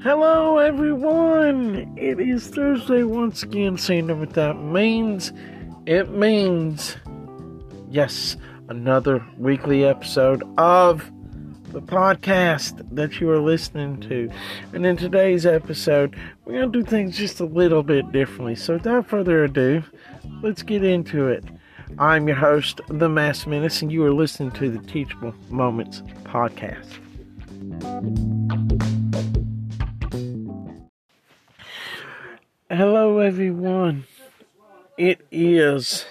Hello, everyone. It is Thursday once again. Saying what that means. It means, yes, another weekly episode of the podcast that you are listening to. And in today's episode, we're going to do things just a little bit differently. So, without further ado, let's get into it. I'm your host, The Masked Menace, and you are listening to the Teachable Moments podcast. Hello, everyone. It is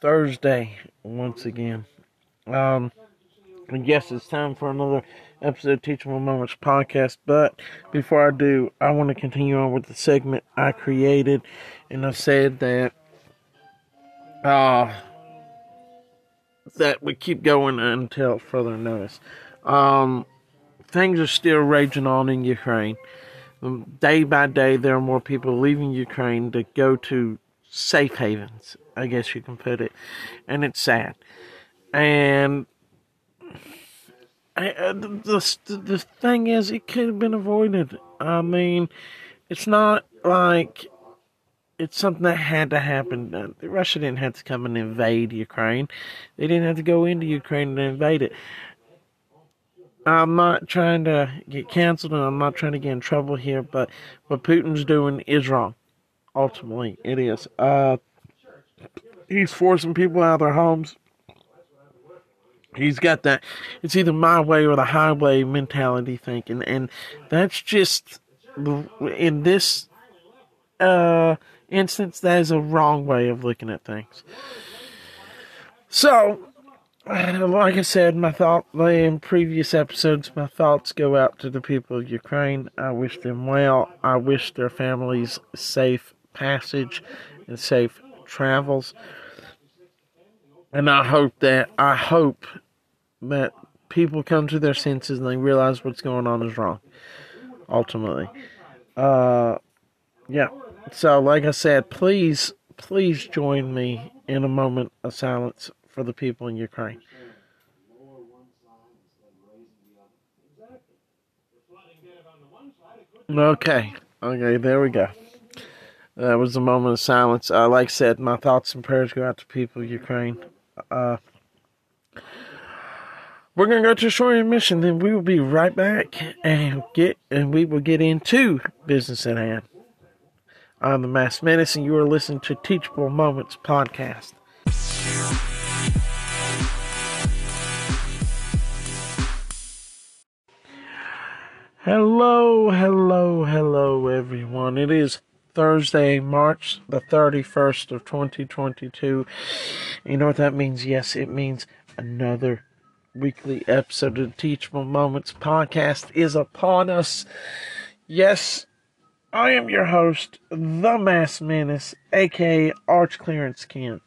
Thursday once again. Um, I guess it's time for another episode of Teachable Moments podcast. But before I do, I want to continue on with the segment I created, and I said that uh, that we keep going until further notice. Um, things are still raging on in Ukraine. Day by day, there are more people leaving Ukraine to go to safe havens, I guess you can put it, and it's sad. And I, uh, the, the the thing is, it could have been avoided. I mean, it's not like it's something that had to happen. Uh, Russia didn't have to come and invade Ukraine. They didn't have to go into Ukraine and invade it. I'm not trying to get canceled and I'm not trying to get in trouble here, but what Putin's doing is wrong. Ultimately, it is. Uh, he's forcing people out of their homes. He's got that. It's either my way or the highway mentality thinking, and that's just in this uh, instance, that is a wrong way of looking at things. So, like I said, my thought in previous episodes, my thoughts go out to the people of Ukraine. I wish them well. I wish their families safe passage and safe travels. And I hope that I hope that people come to their senses and they realize what's going on is wrong. Ultimately, uh, yeah. So, like I said, please, please join me in a moment of silence for the people in Ukraine. Okay, okay, there we go. That was a moment of silence. Uh, like I said, my thoughts and prayers go out to people of Ukraine. Uh, we're gonna go to a short intermission, then we will be right back and get and we will get into business at hand. I'm the Mass and you are listening to Teachable Moments podcast. Hello, hello, hello, everyone. It is Thursday, March the 31st of 2022. You know what that means? Yes, it means another weekly episode of Teachable Moments podcast is upon us. Yes, I am your host, the Masked Menace, aka Arch Clarence Ken,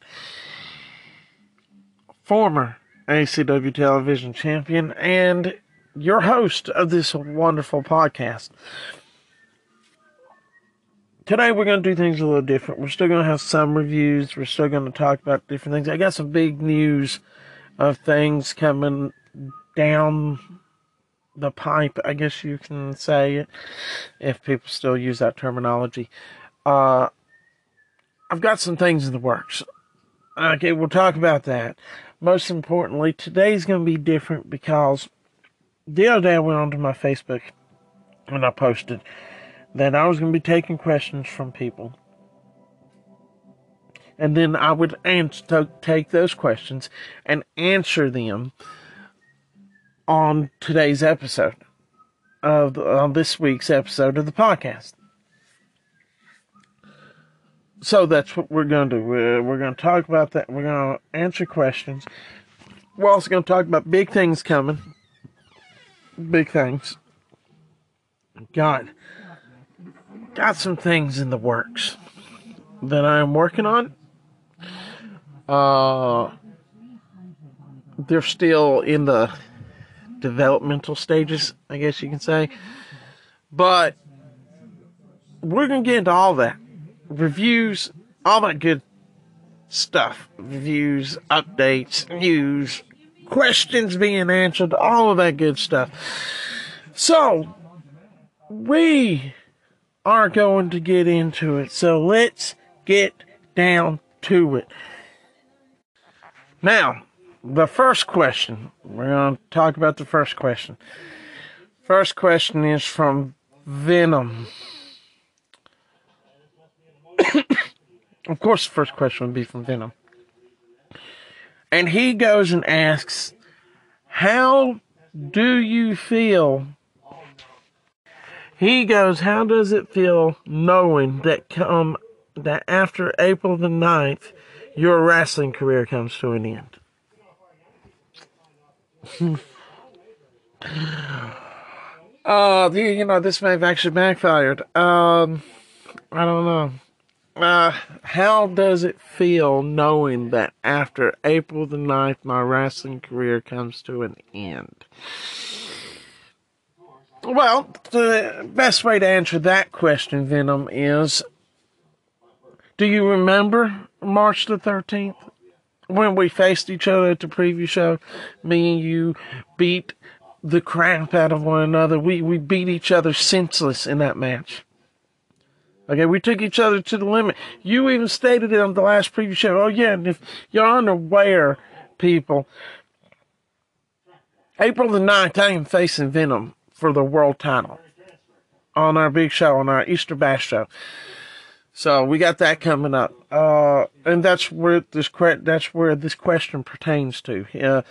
former ACW television champion, and your host of this wonderful podcast. Today we're going to do things a little different. We're still going to have some reviews. We're still going to talk about different things. I got some big news of things coming down the pipe, I guess you can say, if people still use that terminology. Uh, I've got some things in the works. Okay, we'll talk about that. Most importantly, today's going to be different because the other day I went onto my Facebook and I posted that I was going to be taking questions from people. And then I would answer, take those questions and answer them on today's episode of on this week's episode of the podcast. So that's what we're going to do. We're, we're going to talk about that. We're going to answer questions. We're also going to talk about big things coming. Big things. God, got some things in the works that I am working on. Uh, they're still in the developmental stages, I guess you can say. But we're to get into all that reviews, all that good stuff reviews, updates, news, questions being answered, all of that good stuff. So, we are going to get into it. So let's get down to it. Now, the first question. We're going to talk about the first question. First question is from Venom. of course, the first question would be from Venom. And he goes and asks, How do you feel? He goes, How does it feel knowing that come that after April the 9th, your wrestling career comes to an end? uh, you know, this may have actually backfired. Um, I don't know. Uh, how does it feel knowing that after April the 9th, my wrestling career comes to an end? Well, the best way to answer that question, Venom, is do you remember March the 13th? When we faced each other at the preview show, me and you beat the crap out of one another. We, we beat each other senseless in that match. Okay, we took each other to the limit. You even stated it on the last preview show. Oh yeah, and if you're unaware, people, April the 9th, I am facing Venom for the world title on our big show, on our Easter Bash show. So we got that coming up, uh, and that's where this that's where this question pertains to. Uh,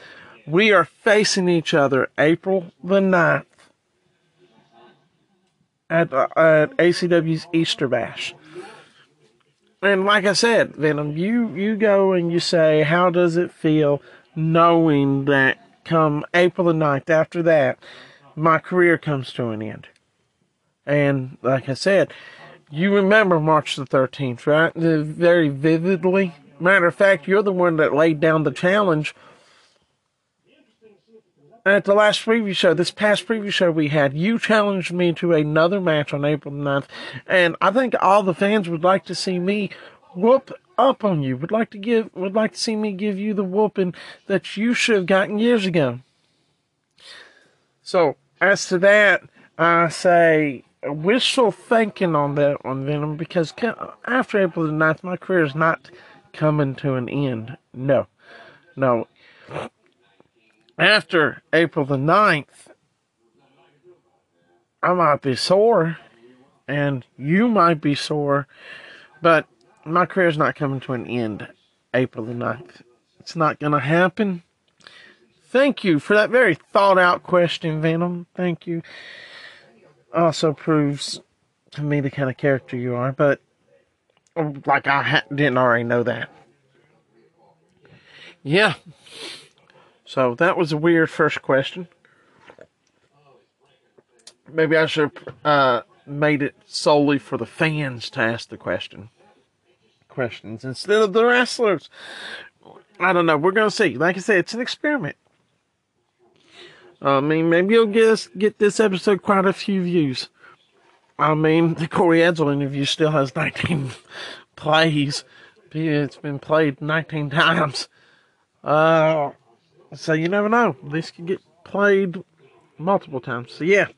we are facing each other April the 9th at, uh, at ACW's Easter Bash. And like I said, Venom, you, you go and you say, how does it feel knowing that come April the 9th, after that, my career comes to an end? And like I said, you remember March the 13th, right? Very vividly. Matter of fact, you're the one that laid down the challenge at the last preview show, this past preview show we had, you challenged me to another match on April 9th, and I think all the fans would like to see me whoop up on you. Would like to give, would like to see me give you the whooping that you should have gotten years ago. So, as to that, I say wishful thinking on that one, Venom, because after April the 9th, my career is not coming to an end. No. No after April the 9th, I might be sore and you might be sore, but my career's not coming to an end April the 9th. It's not going to happen. Thank you for that very thought out question, Venom. Thank you. Also proves to me the kind of character you are, but oh, like I ha- didn't already know that. Yeah. So that was a weird first question. Maybe I should have uh, made it solely for the fans to ask the question questions instead of the wrestlers. I don't know. We're gonna see. Like I said, it's an experiment. I mean, maybe you'll get us, get this episode quite a few views. I mean, the Corey Edsel interview still has 19 plays. It's been played 19 times. Uh, so you never know. This could get played multiple times. So yeah.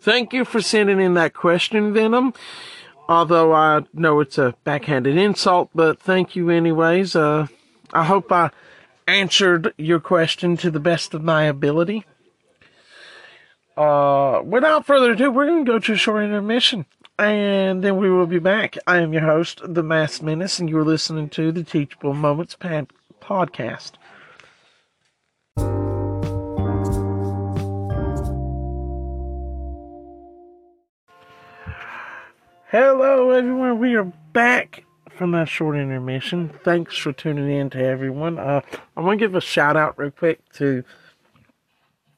Thank you for sending in that question, Venom. Although I know it's a backhanded insult, but thank you anyways. Uh, I hope I answered your question to the best of my ability. Uh, without further ado, we're going to go to a short intermission and then we will be back. I am your host, The Masked Menace, and you're listening to the Teachable Moments podcast. Hello, everyone. We are back from that short intermission. Thanks for tuning in to everyone. Uh, I want to give a shout out real quick to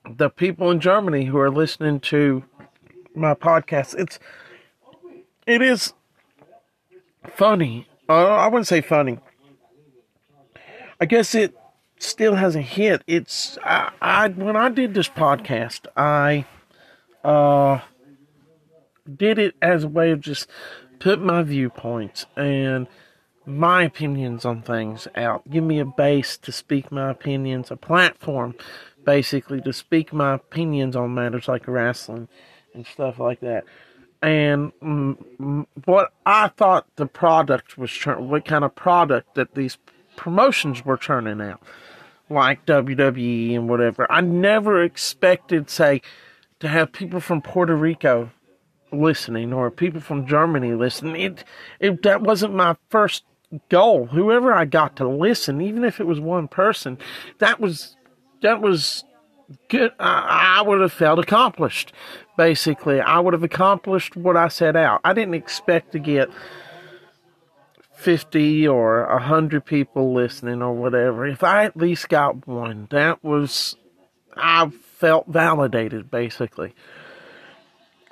the people in Germany who are listening to my podcast. It's it is funny. Uh, I wouldn't say funny. I guess it still hasn't hit. It's I, I when I did this podcast, I uh did it as a way of just put my viewpoints and my opinions on things out. Give me a base to speak my opinions, a platform basically to speak my opinions on matters like wrestling and stuff like that. And mm, what I thought the product was, what kind of product that these promotions were turning out, like WWE and whatever. I never expected, say, to have people from Puerto Rico listening or people from Germany listening. It, it that wasn't my first goal. Whoever I got to listen, even if it was one person, that was that was good. I, I would have felt accomplished. Basically, I would have accomplished what I set out. I didn't expect to get 50 or 100 people listening or whatever. If I at least got one, that was, I felt validated basically.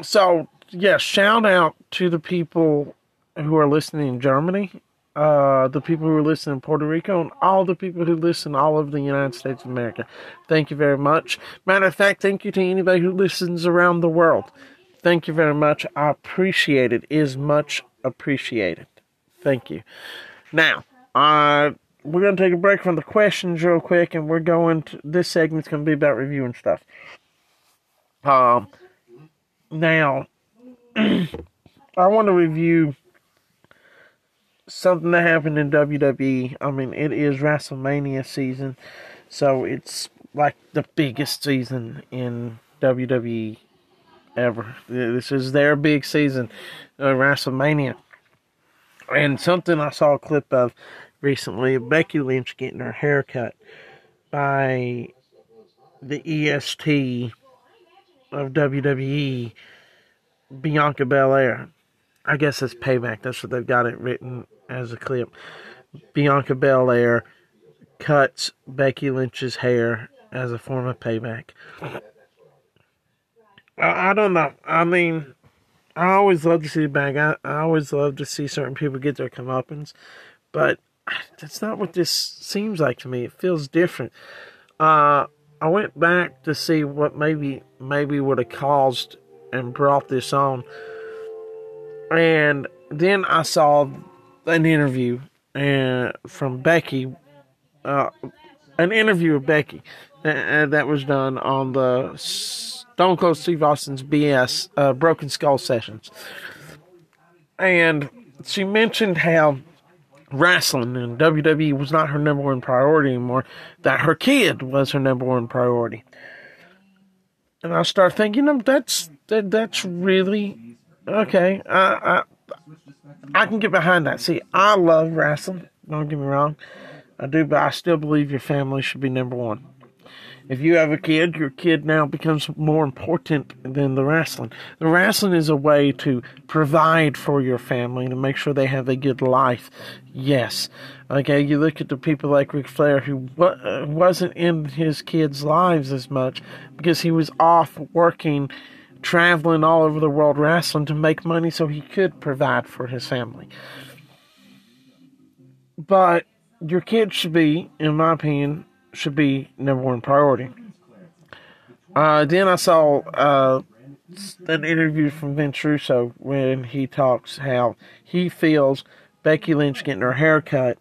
So, yeah, shout out to the people who are listening in Germany, uh, the people who are listening in Puerto Rico, and all the people who listen all over the United States of America. Thank you very much. Matter of fact, thank you to anybody who listens around the world. Thank you very much. I appreciate it is much appreciated. Thank you. Now, uh, we're going to take a break from the questions real quick, and we're going to, this segment's going to be about reviewing stuff. Um, now, I want to review something that happened in WWE. I mean, it is WrestleMania season, so it's like the biggest season in WWE ever. This is their big season, uh, WrestleMania. And something I saw a clip of recently Becky Lynch getting her hair cut by the EST of WWE, Bianca Belair. I guess it's payback. That's what they've got it written as a clip. Bianca Belair cuts Becky Lynch's hair as a form of payback. I, I don't know. I mean, I always love to see the bag. I, I always love to see certain people get their comeuppance, but that's not what this seems like to me. It feels different. Uh, I went back to see what maybe maybe would have caused and brought this on, and then I saw an interview and uh, from Becky, uh, an interview with Becky uh, that was done on the Stone Cold Steve Austin's BS uh, Broken Skull sessions, and she mentioned how wrestling and WWE was not her number one priority anymore. That her kid was her number one priority, and I start thinking, you know, that's that that's really okay. I I I can get behind that. See, I love wrestling. Don't get me wrong, I do, but I still believe your family should be number one. If you have a kid, your kid now becomes more important than the wrestling. The wrestling is a way to provide for your family to make sure they have a good life. Yes. Okay, you look at the people like Ric Flair who uh, wasn't in his kids' lives as much because he was off working, traveling all over the world wrestling to make money so he could provide for his family. But your kids should be, in my opinion, should be number one priority. Uh, then I saw uh, an interview from Vince Russo when he talks how he feels Becky Lynch getting her hair cut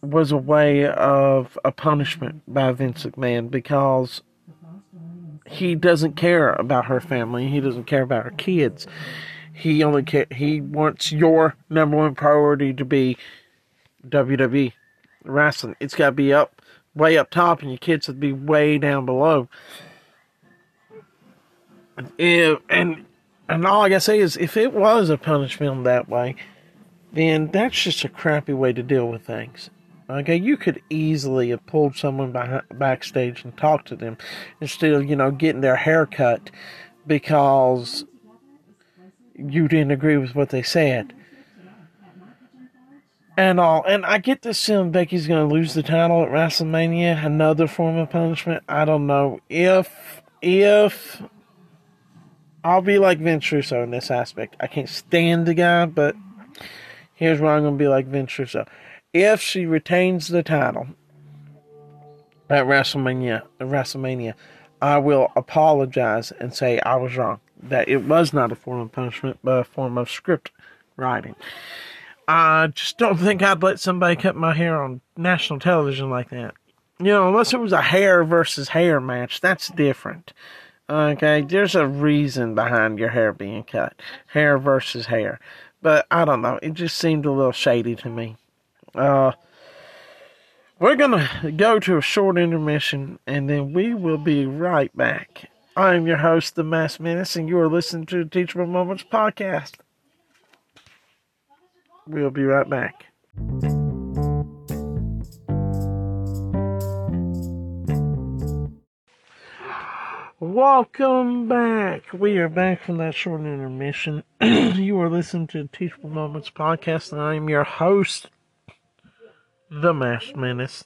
was a way of a punishment by Vince McMahon because he doesn't care about her family. He doesn't care about her kids. He only care, he wants your number one priority to be WWE wrestling. It's got to be up way up top and your kids would be way down below. If, and and all I gotta say is, if it was a punishment that way, then that's just a crappy way to deal with things. Okay, you could easily have pulled someone by, backstage and talked to them instead of you know getting their hair cut because you didn't agree with what they said and all. And I get this feeling Becky's going to lose the title at WrestleMania. Another form of punishment. I don't know if if I'll be like Vince Russo in this aspect. I can't stand the guy, but here's where I'm going to be like Vince Russo. If she retains the title at WrestleMania, WrestleMania, I will apologize and say I was wrong. That it was not a form of punishment, but a form of script writing. I just don't think I'd let somebody cut my hair on national television like that. You know, unless it was a hair versus hair match, that's different. Okay, there's a reason behind your hair being cut. Hair versus hair. But I don't know. It just seemed a little shady to me. Uh, we're to go to a short intermission and then we will be right back. I'm your host, The Masked Menace, and you are listening to the Teachable Moments podcast. We'll be right back. Welcome back. We are back from that short intermission. you are listening to Teachable Moments podcast, and I am your host, the Masked Menace.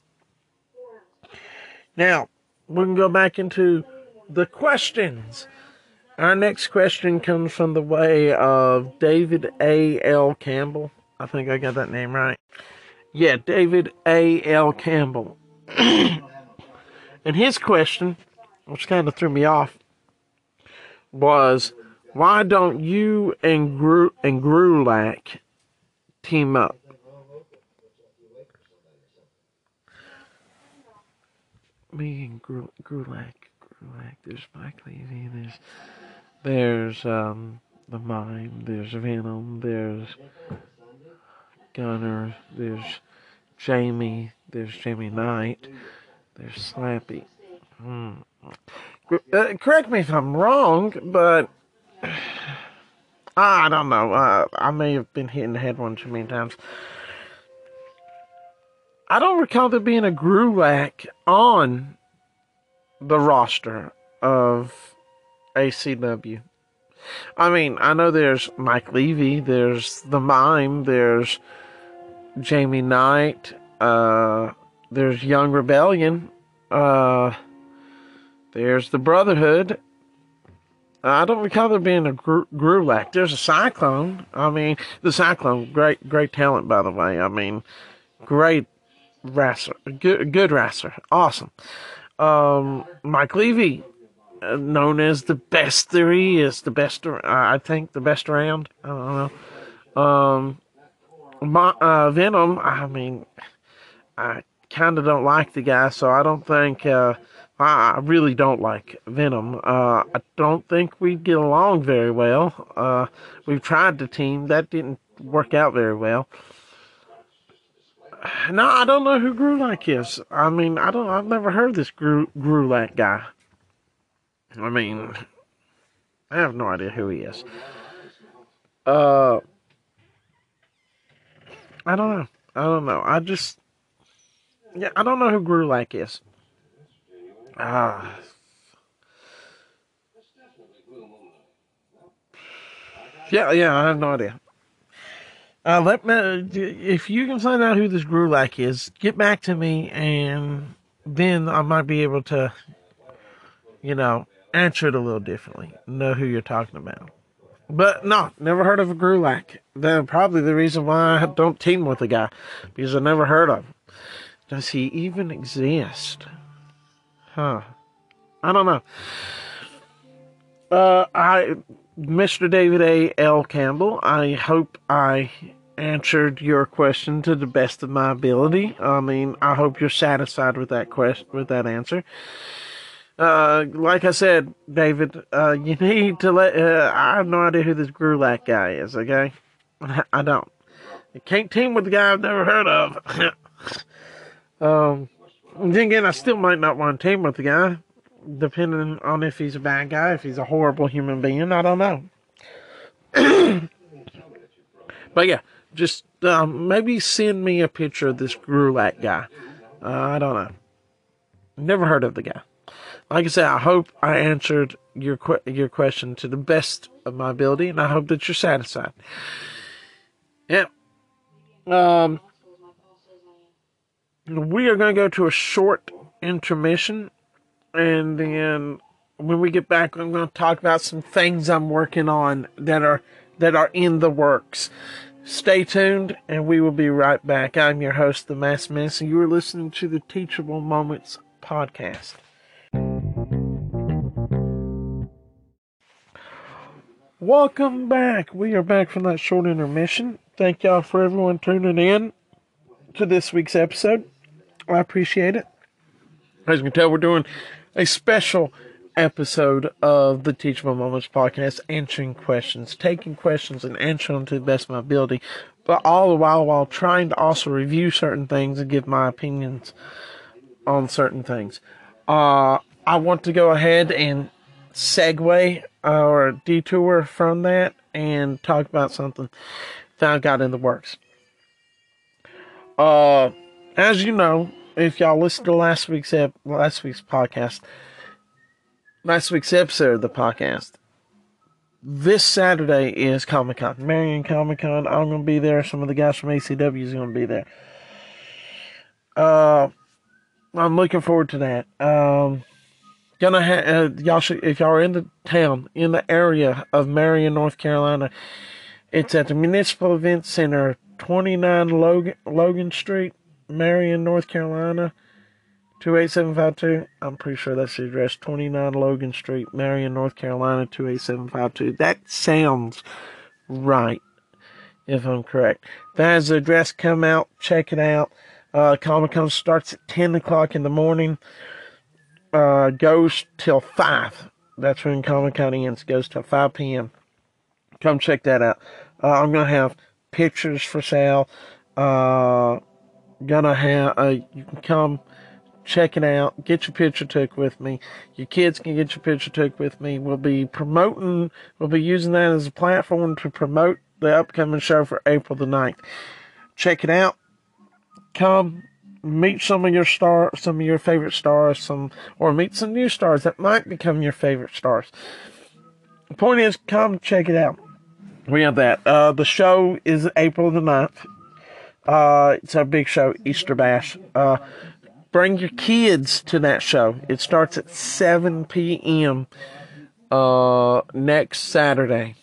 Now, we can go back into the questions. Our next question comes from the way of David A. L. Campbell. I think I got that name right. Yeah, David A. L. Campbell. and his question which kind of threw me off, was why don't you and Gru and Grulac team up? Me and Gru, Grulac, Grulac. There's Mike Levy. There's there's um the mime. There's Venom. There's Gunner. There's Jamie. There's Jamie Knight. There's Slappy. Hmm. Uh, correct me if I'm wrong, but I don't know. Uh, I may have been hitting the head one too many times. I don't recall there being a Grulac on the roster of ACW. I mean, I know there's Mike Levy, there's the Mime, there's Jamie Knight, uh, there's Young Rebellion, uh, there's the Brotherhood. I don't recall there being a Gru- Grulac. There's a Cyclone. I mean, the Cyclone, great, great talent, by the way. I mean, great wrestler, good, good wrestler, awesome. Um, Mike Levy, uh, known as the best there is, the best, uh, I think, the best around. I don't know. Um, my, uh, Venom. I mean, I kind of don't like the guy, so I don't think. Uh, I really don't like Venom. Uh, I don't think we'd get along very well. Uh, we've tried to team. That didn't work out very well. No, I don't know who Grulac is. I mean, I don't. I've never heard this Gru, Grulac guy. I mean, I have no idea who he is. Uh, I don't know. I don't know. I just, yeah, I don't know who Grulac is. Ah. Yeah, yeah, I have no idea. Uh, let me, if you can find out who this Grulac is, get back to me, and then I might be able to, you know, answer it a little differently. Know who you're talking about. But no, never heard of a Grulac. That's probably the reason why I don't team with the guy, because I never heard of him. Does he even exist? Huh. I don't know. Uh, I, Mr. David A. L. Campbell, I hope I answered your question to the best of my ability. I mean, I hope you're satisfied with that question, with that answer. Uh, like I said, David, uh, you need to let, uh, I have no idea who this Grulac guy is, okay? I don't. You can't team with the guy I've never heard of. um, then again, I still might not want to team with the guy, depending on if he's a bad guy, if he's a horrible human being. I don't know. but yeah, just um, maybe send me a picture of this Grulac guy. Uh, I don't know. Never heard of the guy. Like I said, I hope I answered your que- your question to the best of my ability, and I hope that you're satisfied. Yeah. Um we are going to go to a short intermission and then when we get back i'm going to talk about some things i'm working on that are that are in the works stay tuned and we will be right back i'm your host the mass Menace, and you are listening to the teachable moments podcast welcome back we are back from that short intermission thank y'all for everyone tuning in to this week's episode. I appreciate it. As you can tell, we're doing a special episode of the Teachable Moments podcast, answering questions, taking questions and answering them to the best of my ability, but all the while while trying to also review certain things and give my opinions on certain things. Uh, I want to go ahead and segue or detour from that and talk about something that I got in the works. Uh, as you know, if y'all listened to last week's ep- last week's podcast, last week's episode of the podcast, this Saturday is Comic Con, Marion Comic Con. I'm gonna be there. Some of the guys from ACW is gonna be there. Uh, I'm looking forward to that. Um, gonna have uh, y'all should if y'all are in the town in the area of Marion, North Carolina. It's at the Municipal Event Center, 29 Logan Logan Street, Marion, North Carolina. 28752. I'm pretty sure that's the address. 29 Logan Street, Marion, North Carolina, 28752. That sounds right, if I'm correct. That is the address. Come out, check it out. Uh, Comic Con starts at 10 o'clock in the morning, uh, goes till 5. That's when Comic Con ends, goes till 5 p.m. Come check that out. Uh, I'm going to have pictures for sale. Uh, gonna have, uh, you can come check it out. Get your picture took with me. Your kids can get your picture took with me. We'll be promoting, we'll be using that as a platform to promote the upcoming show for April the 9th. Check it out. Come meet some of your star, some of your favorite stars, some, or meet some new stars that might become your favorite stars. The point is, come check it out. We have that. Uh, the show is April the 9th. Uh, it's a big show, Easter Bash. Uh, bring your kids to that show. It starts at 7 p.m. Uh, next Saturday.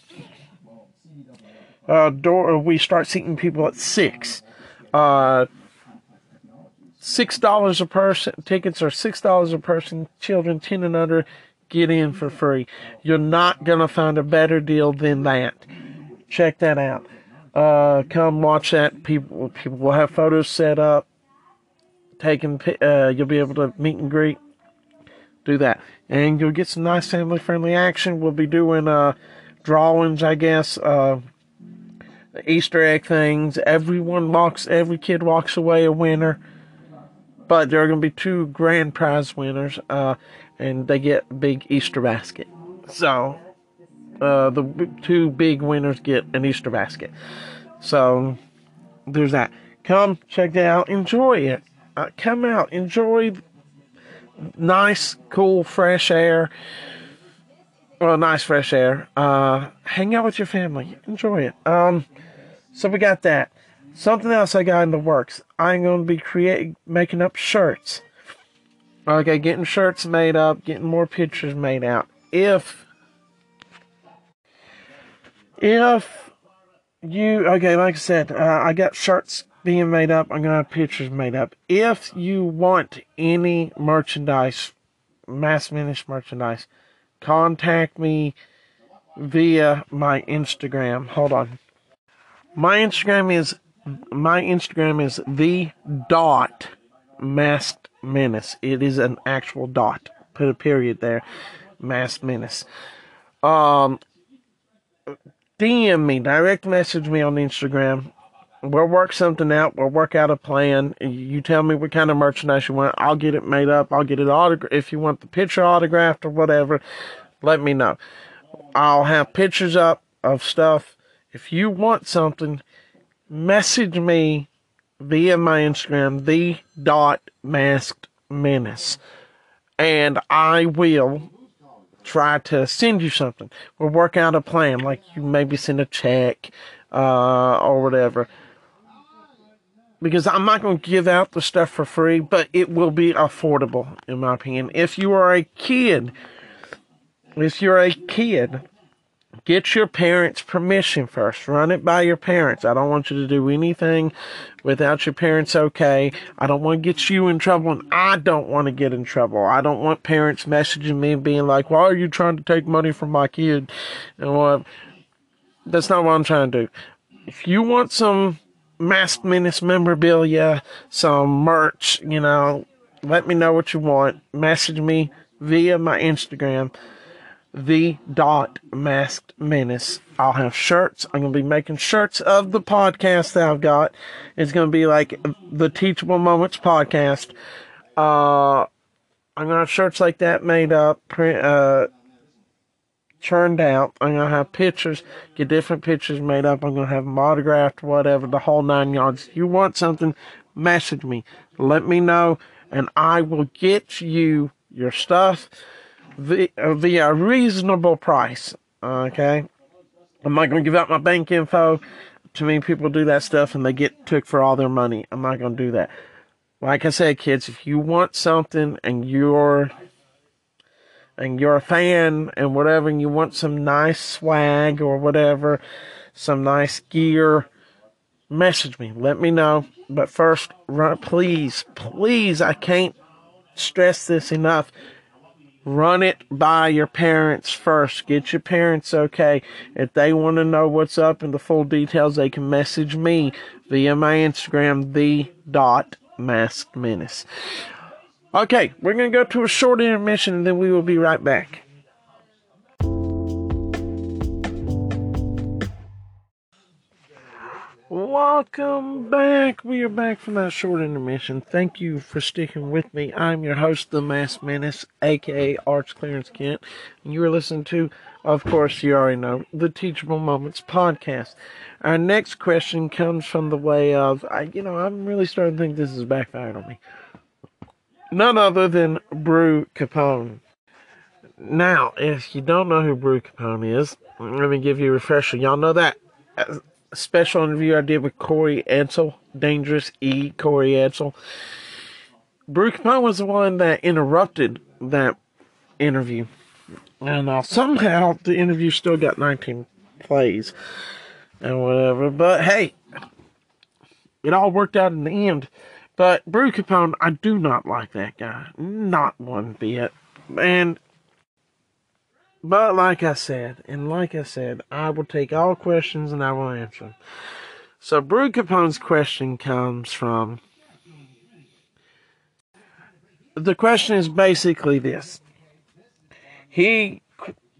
Uh, door, we start seating people at 6. Uh, $6 a person. Tickets are $6 a person. Children 10 and under get in for free. You're not to find a better deal than that. Check that out. Uh, come watch that. People, people will have photos set up taking, uh, you'll be able to meet and greet. Do that. And you'll get some nice family friendly action. We'll be doing, uh, drawings, I guess, uh, Easter egg things. Everyone walks, every kid walks away a winner. But there are going to be two grand prize winners, uh, and they get a big Easter basket. So, uh, the two big winners get an Easter basket. So, there's that. Come check it out, enjoy it. Uh, come out, enjoy nice, cool, fresh air. Well, nice fresh air. Uh, hang out with your family, enjoy it. Um, so we got that. Something else I got in the works. I'm going to be creating, making up shirts. Okay, getting shirts made up, getting more pictures made out. If, if you, okay, like I said, uh, I got shirts being made up. I'm going to have pictures made up. If you want any merchandise, Mass Menace merchandise, contact me via my Instagram. Hold on. My Instagram is my Instagram is the dot masked menace. It is an actual dot. Put a period there. Masked menace. Um, DM me, direct message me on Instagram we'll work something out. We'll work out a plan. You tell me what kind of merchandise you want. I'll get it made up. I'll get it autographed. If you want the picture autographed or whatever, let me know. I'll have pictures up of stuff. If you want something, message me via my Instagram, the dot masked menace, and I will try to send you something. We'll work out a plan, like you maybe send a check uh, or whatever because I'm not going to give out the stuff for free, but it will be affordable, in my opinion. If you are a kid, if you're a kid, get your parents' permission first. Run it by your parents. I don't want you to do anything without your parents' okay. I don't want to get you in trouble, and I don't want to get in trouble. I don't want parents messaging me being like, "Why are you trying to take money from my kid?" And what? That's not what I'm trying to do. If you want some Masked Menace memorabilia, some merch, you know, let me know what you want. Message me, via my Instagram, the dot masked menace. I'll have shirts. I'm gonna be making shirts of the podcast that I've got. It's gonna be like the Teachable Moments podcast. Uh, I'm gonna have shirts like that made up, print, uh, churned out. I'm gonna have pictures, get different pictures made up. I'm gonna have them autographed, whatever, the whole nine yards. If you want something, message me. Let me know, and I will get you your stuff via, a uh, uh, reasonable price. Okay, I'm not gonna give out my bank info. Too many people do that stuff and they get took for all their money. I'm not gonna do that. Like I said, kids, if you want something and you're and you're a fan and whatever, and you want some nice swag or whatever, some nice gear, message me. Let me know. But first, run, please, please, I can't stress this enough. Run it by your parents first. Get your parents okay. If they want to know what's up and the full details, they can message me via my Instagram, the dot masked menace. Okay, we're to go to a short intermission and then we will be right back. Welcome back. We are back from that short intermission. Thank you for sticking with me. I'm your host, The Masked Menace, aka Arch Clarence Kent. And you are listening to, of course, you already know, the Teachable Moments podcast. Our next question comes from the way of, I, you know, I'm really starting to think this is backfired on me none other than Brew Capone. Now, if you don't know who Brew Capone is, let me give you a refresher. Y'all know that special interview I did with Corey Edsel, Dangerous E, Corey Edsel. Brew Capone was the one that interrupted that interview. And uh, somehow the interview still got 19 plays and whatever. But hey, it all worked out in the end. But Brew Capone, I do not like that guy. Not one bit. And but like I said, and like I said, I will take all questions and I will answer them. So Brew Capone's question comes from the question is basically this. He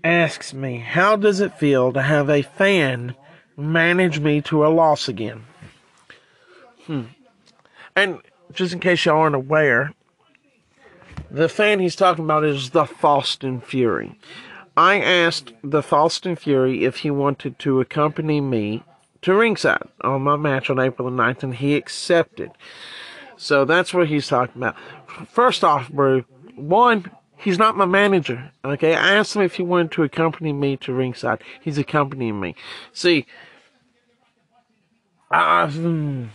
asks me, how does it feel to have a fan manage me to a loss again? Hmm. And just in case y'all aren't aware, the fan he's talking about is the Faustin Fury. I asked the Faustin Fury if he wanted to accompany me to ringside on my match on April the 9th, and he accepted. So that's what he's talking about. First off, bro, one, he's not my manager. Okay, I asked him if he wanted to accompany me to ringside. He's accompanying me. See, I, hmm,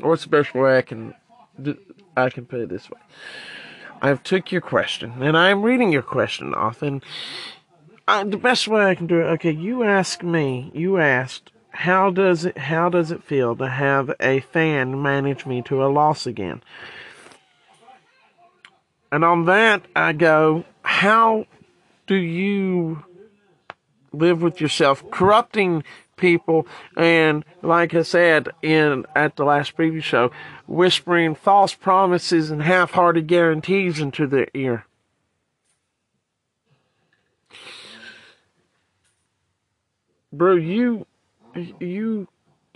what's the best way I can I can put it this way. I've took your question and I'm reading your question off and I, the best way I can do it. Okay, you ask me. You asked how does it how does it feel to have a fan manage me to a loss again? And on that I go, how do you live with yourself corrupting people and like I said in at the last preview show, whispering false promises and half-hearted guarantees into their ear. Bro, you you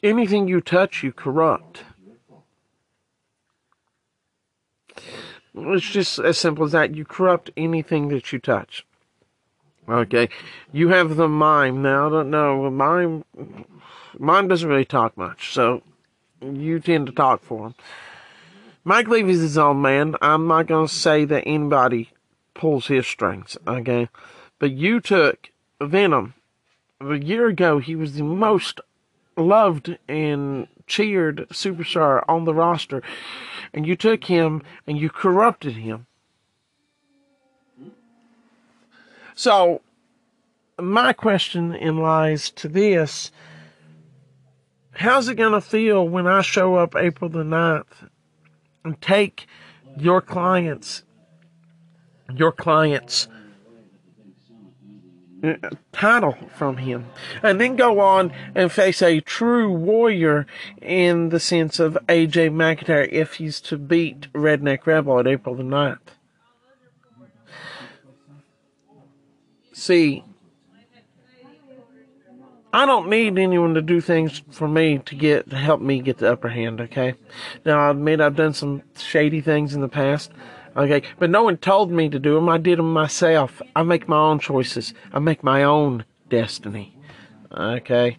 anything you touch you corrupt. It's just as simple as that. You corrupt anything that you touch. Okay, you have the mime now. I don't know mime. Mime doesn't really talk much, so you tend to talk for him. Mike Levy's his own man. I'm not gonna say that anybody pulls his strings. Okay, but you took Venom. A year ago, he was the most loved and cheered superstar on the roster, and you took him and you corrupted him. So, my question in lies to this how's it going to feel when I show up April the 9th and take your clients, your clients' title from him, and then go on and face a true warrior in the sense of AJ McIntyre if he's to beat Redneck Rebel at April the 9th? See, I don't need anyone to do things for me to get to help me get the upper hand, okay? Now I admit I've done some shady things in the past, okay, but no one told me to do them. I did them myself. I make my own choices. I make my own destiny. Okay?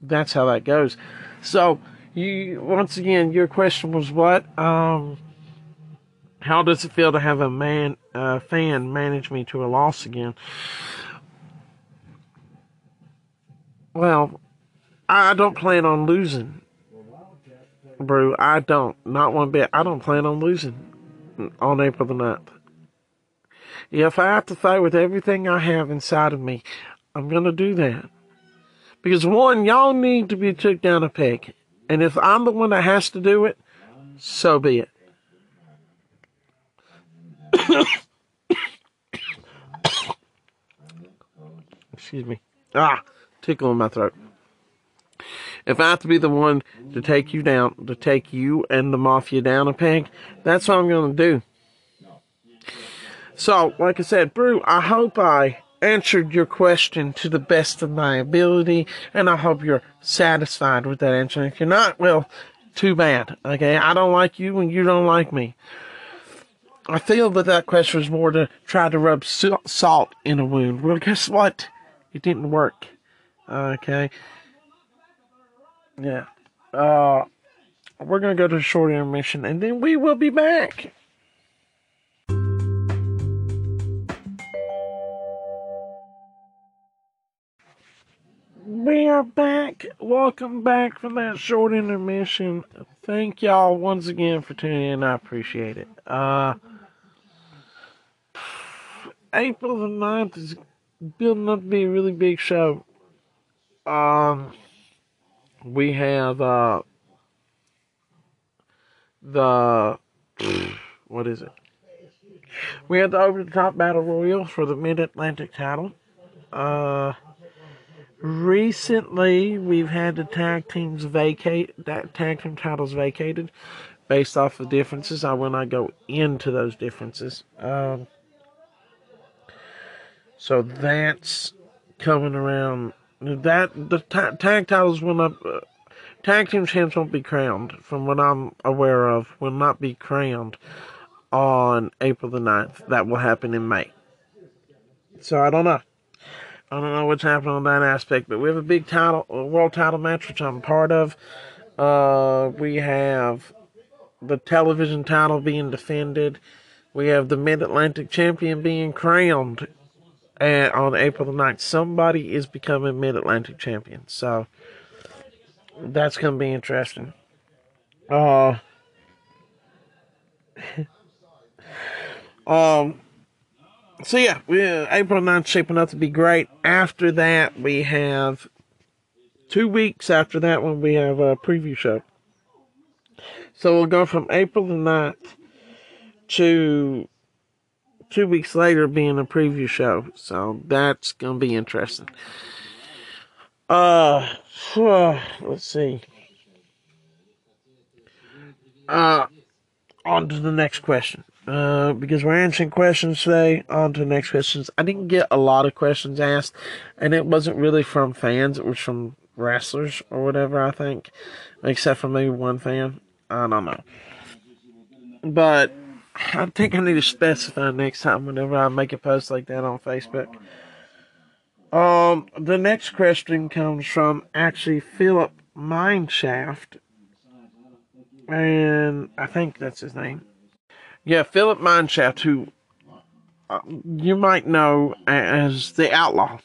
That's how that goes. So, you once again, your question was what? Um how does it feel to have a man fan manage me to a loss again? Well, I don't plan on losing, bro. I don't, not one bit. I don't plan on losing on April the 9th. If I have to fight with everything I have inside of me, I'm gonna do that. Because one, y'all need to be took down a peg. And if I'm the one that has to do it, so be it. Excuse me. Ah, tickle in my throat. If I have to be the one to take you down, to take you and the mafia down a peg, that's what I'm going to do. So, like I said, Brew, I hope I answered your question to the best of my ability, and I hope you're satisfied with that answer. If you're not, well, too bad. Okay, I don't like you, and you don't like me. I feel that that question was more to try to rub salt in a wound. Well, guess what? It didn't work. Okay. Yeah. Uh, we're gonna go to a short intermission, and then we will be back. We are back. Welcome back from that short intermission. Thank y'all once again for tuning in. I appreciate it. Uh, April the 9th is building up to be a really big show. Um, we have, uh, the, what is it? We have the over the top battle royal for the mid Atlantic title. Uh, recently we've had the tag teams vacate, that tag team titles vacated based off of differences. I will not go into those differences. Um, so that's coming around. That the ta- tag titles will not. Uh, tag team champs won't be crowned, from what I'm aware of, will not be crowned on April the 9th. That will happen in May. So I don't know. I don't know what's happening on that aspect, but we have a big title, a world title match, which I'm part of. Uh, we have the television title being defended. We have the Mid Atlantic champion being crowned and on April the 9th. Somebody is becoming Mid Atlantic champion. So that's going to be interesting. Uh, um, so yeah, we, uh, April 9th shaping up to be great. After that, we have two weeks after that one, we have a preview show. So we'll go from April the 9th to two weeks later being a preview show. So that's going to be interesting. Uh, let's see. Uh, on to the next question. Uh, because we're answering questions today, on to the next questions. I didn't get a lot of questions asked, and it wasn't really from fans, it was from wrestlers or whatever, I think. Except for maybe one fan. I don't know. But I think I need to specify next time whenever I make a post like that on Facebook. Um, the next question comes from actually Philip Mineshaft, and I think that's his name. Yeah, Philip Mineshaft, who uh, you might know as the Outlaw.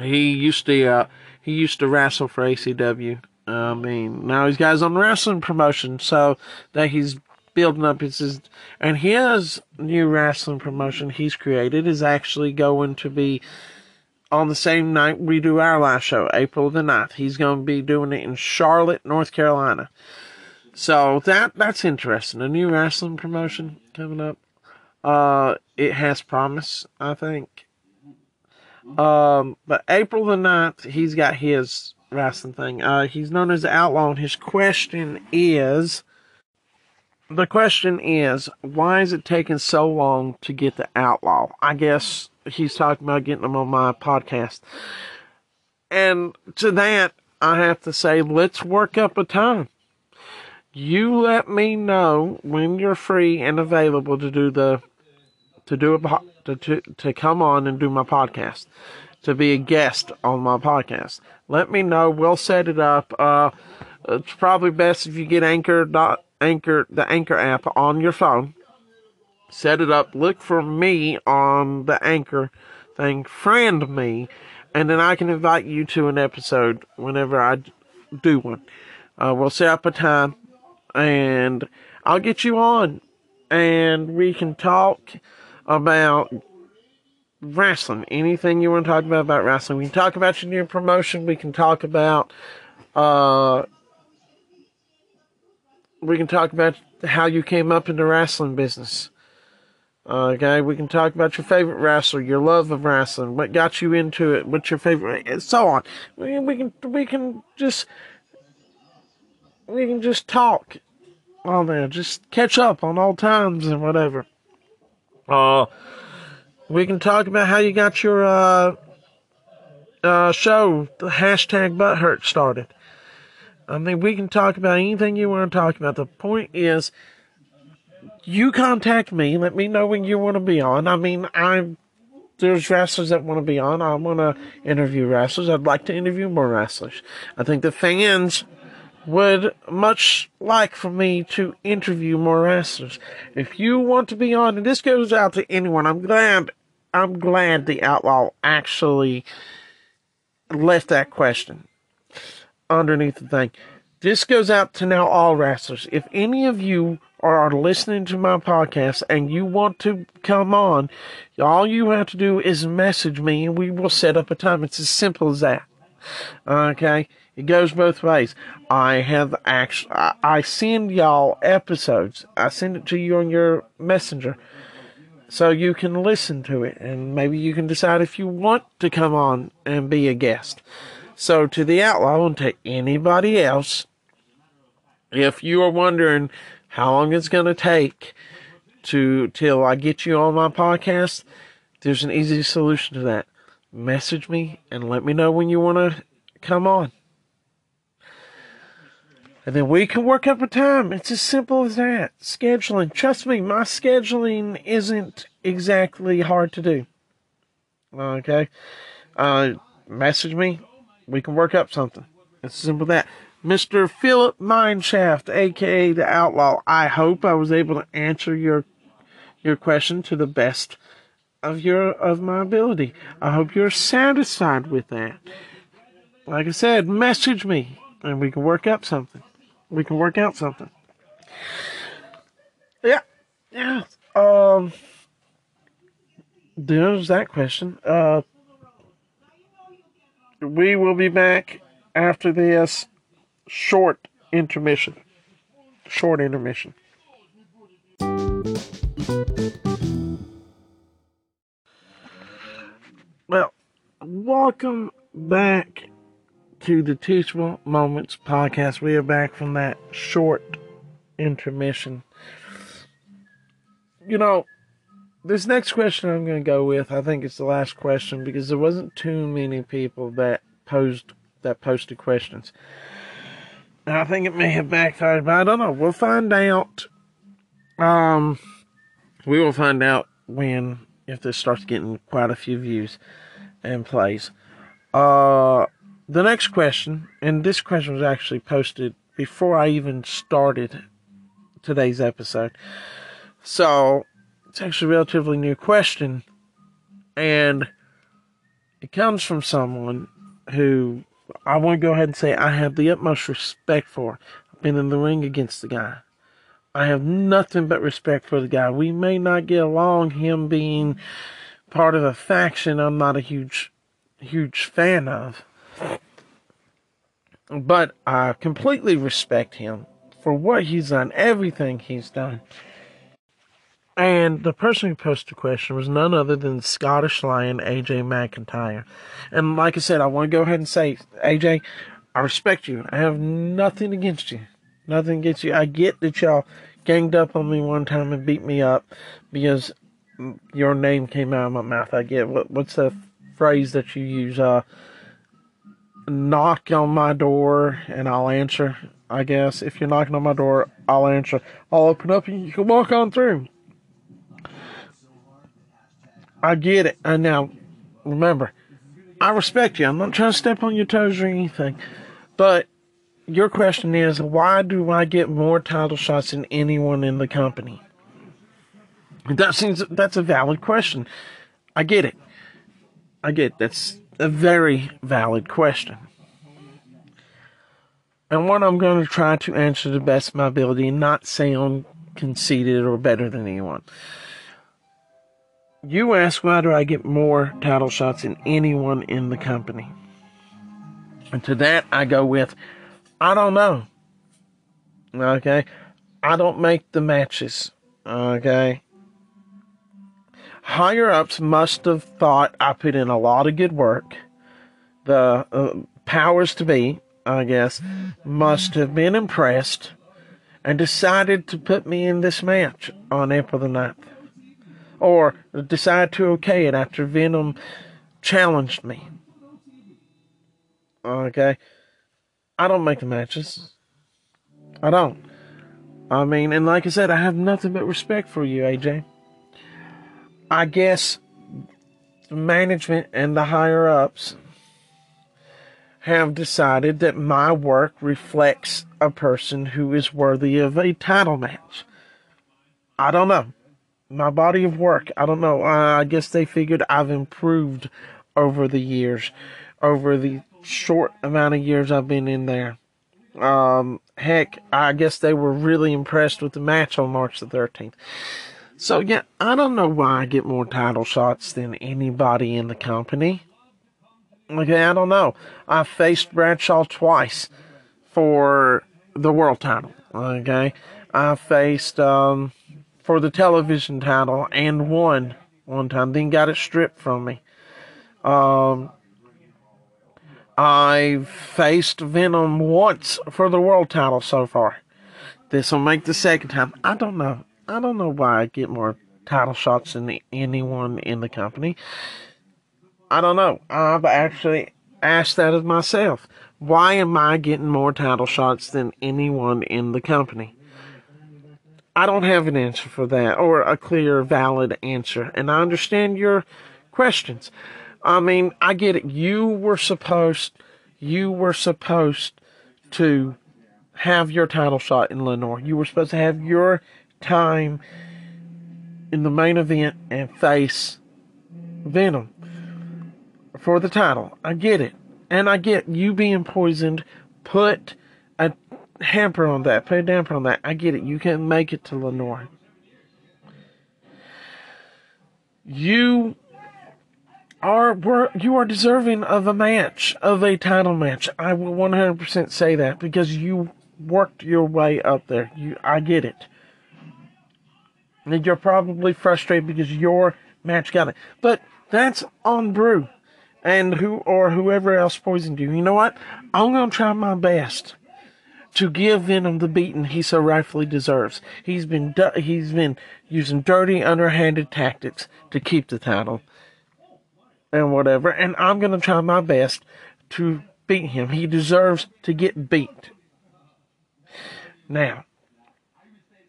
He used to uh, he used to wrestle for ACW. I mean, now he's guys on wrestling promotion, so that he's building up his, and his new wrestling promotion he's created is actually going to be on the same night we do our live show, April the 9th. He's going to be doing it in Charlotte, North Carolina. So that that's interesting. A new wrestling promotion coming up. Uh, it has promise, I think. Um, but April the 9th, he's got his wrestling thing. Uh, he's known as Outlaw, and his question is the question is, why is it taking so long to get the outlaw? I guess he's talking about getting them on my podcast. And to that, I have to say, let's work up a time. You let me know when you're free and available to do the to do a to to, to come on and do my podcast, to be a guest on my podcast. Let me know. We'll set it up. Uh, it's probably best if you get Anchor dot Anchor the Anchor app on your phone. Set it up. Look for me on the Anchor thing. Friend me and then I can invite you to an episode whenever I do one. Uh, we'll set up a time, and I'll get you on, and we can talk about wrestling. Anything you want to talk about about wrestling. We can talk about your new promotion. We can talk about, uh, we can talk about how you came up in the wrestling business. Okay, we can talk about your favorite wrestler, your love of wrestling, what got you into it, what's your favorite, and so on. We, we can we can just we can just talk on there, just catch up on old times and whatever. Uh, we can talk about how you got your uh uh show, the hashtag butthurt started. I mean, we can talk about anything you want to talk about. The point is you contact me. Let me know when you want to be on. I mean, I'm there's wrestlers that want to be on. I want to interview wrestlers. I'd like to interview more wrestlers. I think the fans would much like for me to interview more wrestlers. If you want to be on, and this goes out to anyone, I'm glad, I'm glad the Outlaw actually left that question underneath the thing. This goes out to now all wrestlers. If any of you are listening to my podcast and you want to come on, all you have to do is message me and we will set up a time. It's as simple as that. Okay? It goes both ways. I have actually, I send y'all episodes. I send it to you on your messenger so you can listen to it and maybe you can decide if you want to come on and be a guest. So to the outlaw and to anybody else, if you are wondering how long it's going to take to till I get you on my podcast, there's an easy solution to that. Message me and let me know when you want to come on. And then we can work up a time. It's as simple as that. Scheduling. Trust me, my scheduling isn't exactly hard to do. Okay? Uh, message me. We can work up something. It's simple that. Mr. Philip Mineshaft, aka the Outlaw. I hope I was able to answer your your question to the best of your of my ability. I hope you're satisfied with that. Like I said, message me and we can work up something. We can work out something. Yeah. Yeah. Um there's that question. Uh we will be back after this short intermission. Short intermission. Well, welcome back to the Teachable Moments podcast. We are back from that short intermission. You know, this next question I'm going to go with, I think it's the last question because there wasn't too many people that posed that posted questions. I think it may have backfired, but I don't know. We'll find out. Um, we will find out when if this starts getting quite a few views and plays. Uh, the next question, and this question was actually posted before I even started today's episode, so it's actually a relatively new question, and it comes from someone who I want to go ahead and say I have the utmost respect for. I've been in the ring against the guy. I have nothing but respect for the guy. We may not get along, him being part of a faction I'm not a huge, huge fan of. But I completely respect him for what he's done, everything he's done. And the person who posted the question was none other than Scottish Lion AJ McIntyre. And like I said, I want to go ahead and say, AJ, I respect you. I have nothing against you. Nothing against you. I get that y'all ganged up on me one time and beat me up because your name came out of my mouth. I get what what's the phrase that you use? Uh, knock on my door and I'll answer. I guess if you're knocking on my door, I'll answer. I'll open up and you can walk on through. I get it. And now, remember, I respect you. I'm not trying to step on your toes or anything. But your question is why do I get more title shots than anyone in the company? That seems that's a valid question. I get it. I get it. that's a very valid question. And what I'm going to try to answer to the best of my ability and not sound conceited or better than anyone. You ask why do I get more title shots than anyone in the company? And to that I go with I don't know. Okay? I don't make the matches. Okay? Higher ups must have thought I put in a lot of good work. The uh, powers to be, I guess, must have been impressed and decided to put me in this match on April the 9th or decide to okay it after Venom challenged me. Okay? I don't make the matches. I don't. I mean, and like I said, I have nothing but respect for you, AJ. I guess the management and the higher ups have decided that my work reflects a person who is worthy of a title match. I don't know my body of work. I don't know. I guess they figured I've improved over the years, over the short amount of years I've been in there. Um, heck, I guess they were really impressed with the match on March the 13th. So, yeah, I don't know why I get more title shots than anybody in the company. Okay, I don't know. I faced Bradshaw twice for the world title. Okay, I faced um, for the television title and won one time, then got it stripped from me. Um, I've faced Venom once for the world title so far. This will make the second time. I don't know. I don't know why I get more title shots than anyone in the company. I don't know. I've actually asked that of myself. Why am I getting more title shots than anyone in the company? I don't have an answer for that or a clear, valid answer. And I understand your questions. I mean, I get it. You were supposed, you were supposed to have your title shot in Lenoir. You were supposed to have your time in the main event and face Venom for the title. I get it. And I get you being poisoned put hamper on that. Put a damper on that. I get it. You can't make it to Lenoir. You are you are deserving of a match, of a title match. I will 100% say that because you worked your way up there. You, I get it. And you're probably frustrated because your match got it. But that's on Brew and who or whoever else poisoned you. You know what? I'm gonna try my best to give Venom the beating he so rightfully deserves. He's been he's been using dirty, underhanded tactics to keep the title and whatever. And I'm gonna try my best to beat him. He deserves to get beat. Now,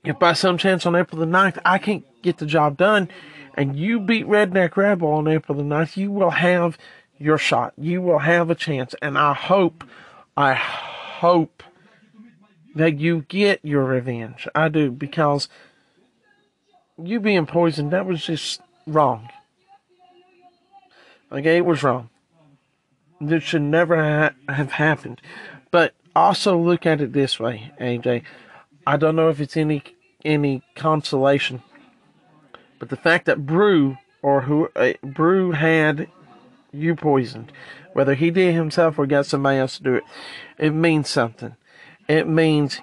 if by some chance on April the 9th I can't get the job done, and you beat Redneck Rebel on April the 9th, you will have your shot. You will have a chance. And I hope, I hope that you get your revenge. I do because you being poisoned that was just wrong. Okay, it was wrong. This should never ha- have happened. But also look at it this way, AJ. I don't know if it's any any consolation, but the fact that Brew or who uh, Brew had you poisoned, whether he did it himself or got somebody else to do it, it means something it means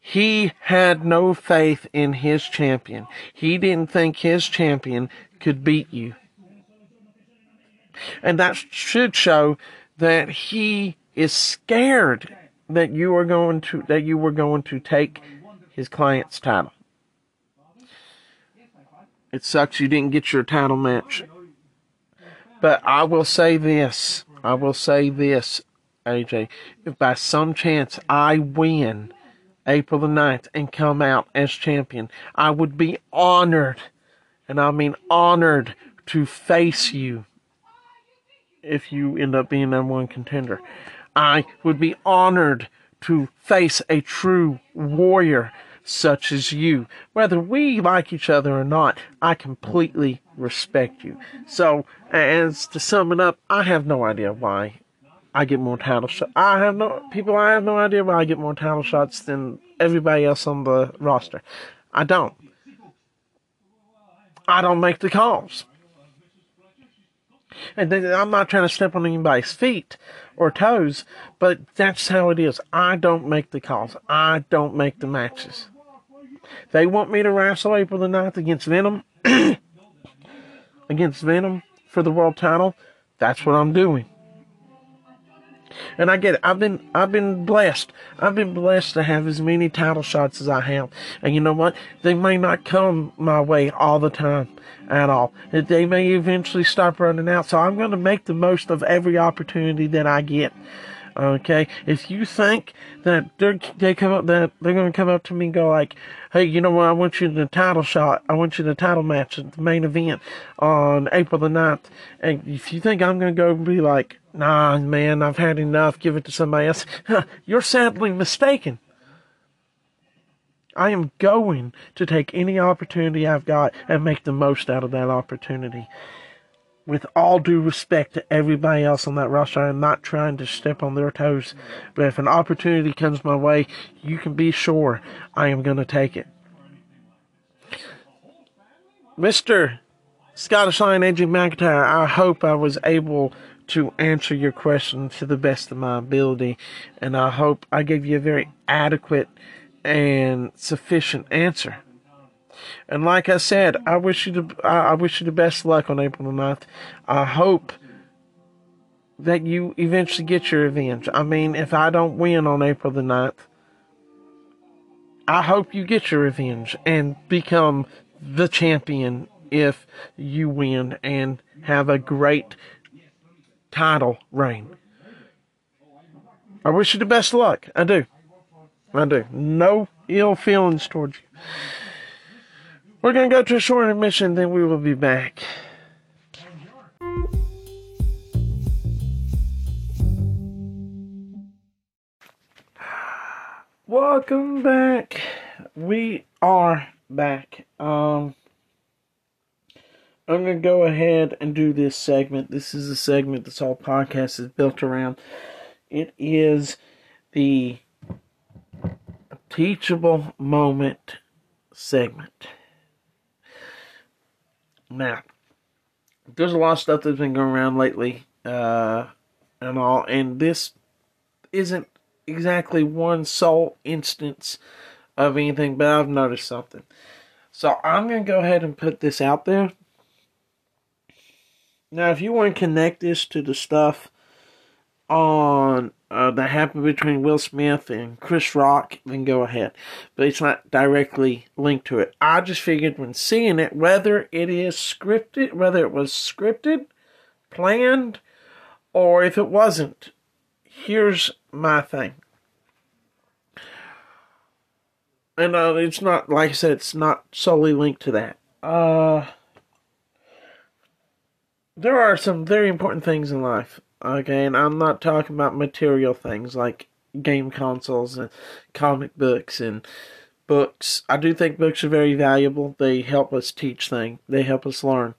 he had no faith in his champion. He didn't think his champion could beat you. And that should show that he is scared that you are going to that you were going to take his client's title. It sucks you didn't get your title match. But I will say this. I will say this, AJ. If by some chance I win April the 9th and come out as champion, I would be honored, and I mean honored, to face you if you end up being number one contender. I would be honored to face a true warrior such as you. Whether we like each other or not, I completely respect you. So, as to sum it up, I have no idea why I get more title shots. I have no people. I have no idea why I get more title shots than everybody else on the roster. I don't. I don't make the calls. And I'm not trying to step on anybody's feet or toes, but that's how it is. I don't make the calls. I don't make the matches. They want me to wrestle April the 9th against Venom, against Venom for the world title. That's what I'm doing. And I get it. I've been I've been blessed. I've been blessed to have as many title shots as I have. And you know what? They may not come my way all the time at all. They may eventually stop running out. So I'm going to make the most of every opportunity that I get. Okay, if you think that they're they come up that they're to come up to me and go like, "Hey, you know what? I want you the title shot. I want you the title match at the main event on April the 9th. And if you think I'm to go and be like, "Nah, man, I've had enough. Give it to somebody else," you're sadly mistaken. I am going to take any opportunity I've got and make the most out of that opportunity with all due respect to everybody else on that roster, I'm not trying to step on their toes. But if an opportunity comes my way, you can be sure I am going to take it. Mr. Scottish Lion AJ McIntyre, I hope I was able to answer your question to the best of my ability, and I hope I gave you a very adequate and sufficient answer. And like I said, I wish you the I wish you the best luck on April the 9th. I hope that you eventually get your revenge. I mean, if I don't win on April the 9th, I hope you get your revenge and become the champion if you win and have a great title reign. I wish you the best luck. I do. I do. No ill feelings towards you. We're going to go to a short intermission, then we will be back. Welcome back. We are back. Um, I'm going to go ahead and do this segment. This is a segment this whole podcast is built around. It is the teachable moment segment. Now, there's a lot of stuff that's been going around lately, uh, and all, and this isn't exactly one sole instance of anything, but I've noticed something. So I'm going to go ahead and put this out there. Now, if you want to connect this to the stuff on uh, that happened between Will Smith and Chris Rock, then go ahead. But it's not directly linked to it. I just figured when seeing it, whether it is scripted, whether it was scripted, planned, or if it wasn't, here's my thing. And uh, it's not, like I said, it's not solely linked to that. Uh, there are some very important things in life Okay, and I'm not talking about material things like game consoles and comic books and books. I do think books are very valuable. They help us teach things. They help us learn.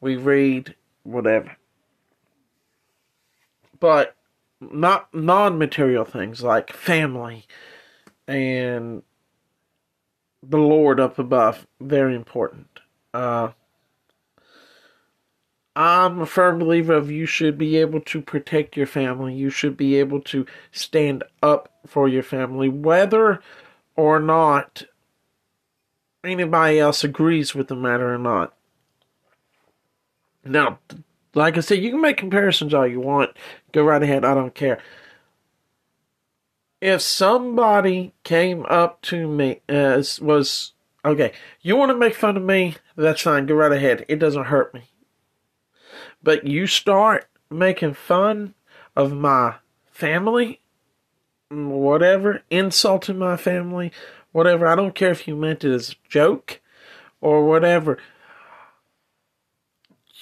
We read whatever. But not non-material things like family and the Lord up above. Very important. Uh, I'm a firm believer of you should be able to protect your family. You should be able to stand up for your family, whether or not anybody else agrees with the matter or not. Now, like I said, you can make comparisons all you want. Go right ahead. I don't care. If somebody came up to me, uh, as was Okay, you want to make fun of me? That's fine. Go right ahead. It doesn't hurt me. But you start making fun of my family, whatever, insulting my family, whatever. I don't care if you meant it as a joke or whatever.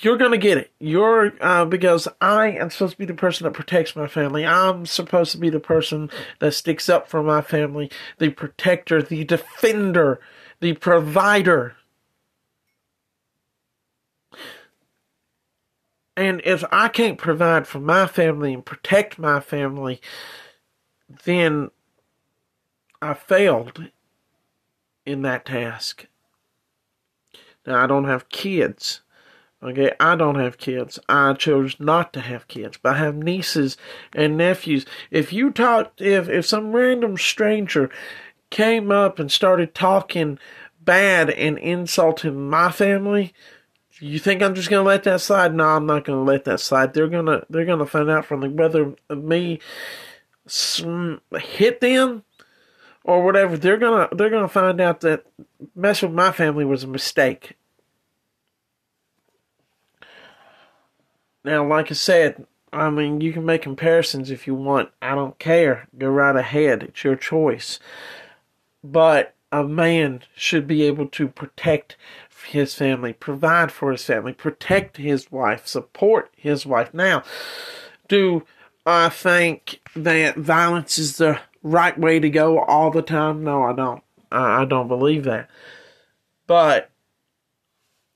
You're gonna get it. You're uh, because I am supposed to be the person that protects my family. I'm supposed to be the person that sticks up for my family, the protector, the defender the provider. And if I can't provide for my family and protect my family, then I failed in that task. Now, I don't have kids. Okay, I don't have kids. I chose not to have kids, but I have nieces and nephews. If you talk, if if some random stranger came up and started talking bad and insulting my family, you think I'm just gonna let that slide? No, I'm not gonna let that slide. They're gonna they're gonna find out from the whether me hit them or whatever. They're gonna they're gonna find out that mess with my family was a mistake. Now, like I said, I mean, you can make comparisons if you want. I don't care. Go right ahead. It's your choice. But a man should be able to protect his family, provide for his family, protect his wife, support his wife. Now, do I think that violence is the right way to go all the time? No, I don't. I, don't believe that. But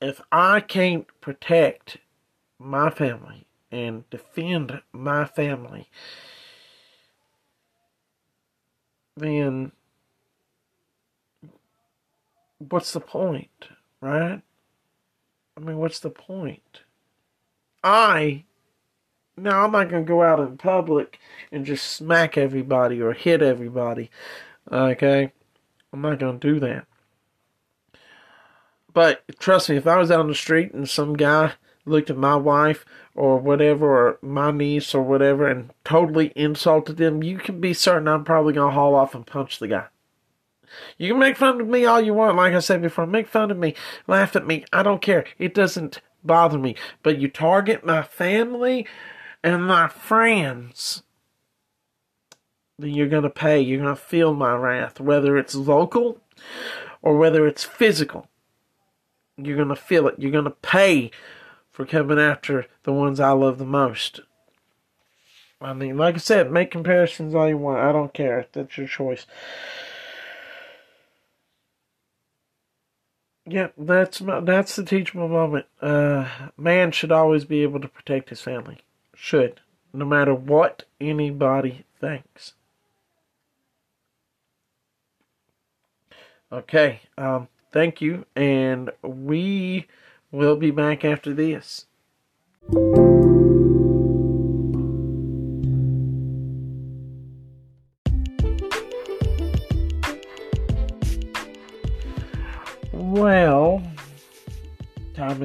if I can't protect my family and defend my family, then what's the point, right? I mean, what's the point? I, now I'm not going to go out in public and just smack everybody or hit everybody, okay? I'm not going to do that. But trust me, if I was out on the street and some guy looked at my wife or whatever, or my niece or whatever, and totally insulted them, you can be certain I'm probably going to haul off and punch the guy. You can make fun of me all you want, like I said before. Make fun of me, laugh at me. I don't care. It doesn't bother me. But you target my family and my friends, then you're going to pay. You're going to feel my wrath, whether it's local or whether it's physical. You're going to feel it. You're going to pay for coming after the ones I love the most. I mean, like I said, make comparisons all you want. I don't care. That's your choice. Yeah, that's that's the teachable moment. Uh, man should always be able to protect his family. Should, no matter what anybody thinks. Okay, um, thank you, and we will be back after this.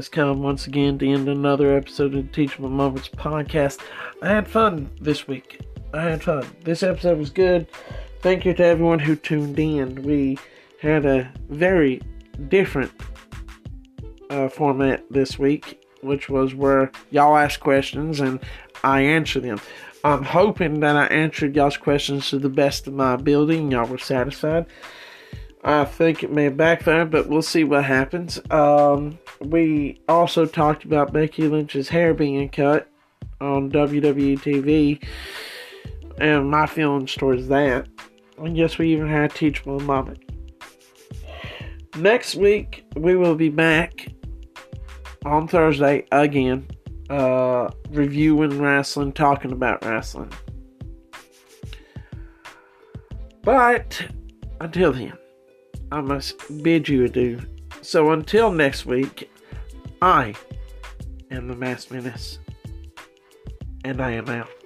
Has come once again to end another episode of the Teachable Moments podcast. I had fun this week. I had fun. This episode was good. Thank you to everyone who tuned in. We had a very different uh, format this week, which was where y'all ask questions and I answer them. I'm hoping that I answered y'all's questions to the best of my ability and y'all were satisfied. I think it may backfire, but we'll see what happens. Um, we also talked about Becky Lynch's hair being cut on WWE TV and my feelings towards that. And yes, we even had a teachable moment. Next week, we will be back on Thursday again, uh, reviewing wrestling, talking about wrestling. But until then, I must bid you adieu. So until next week, I am the Masked Menace, and I am out.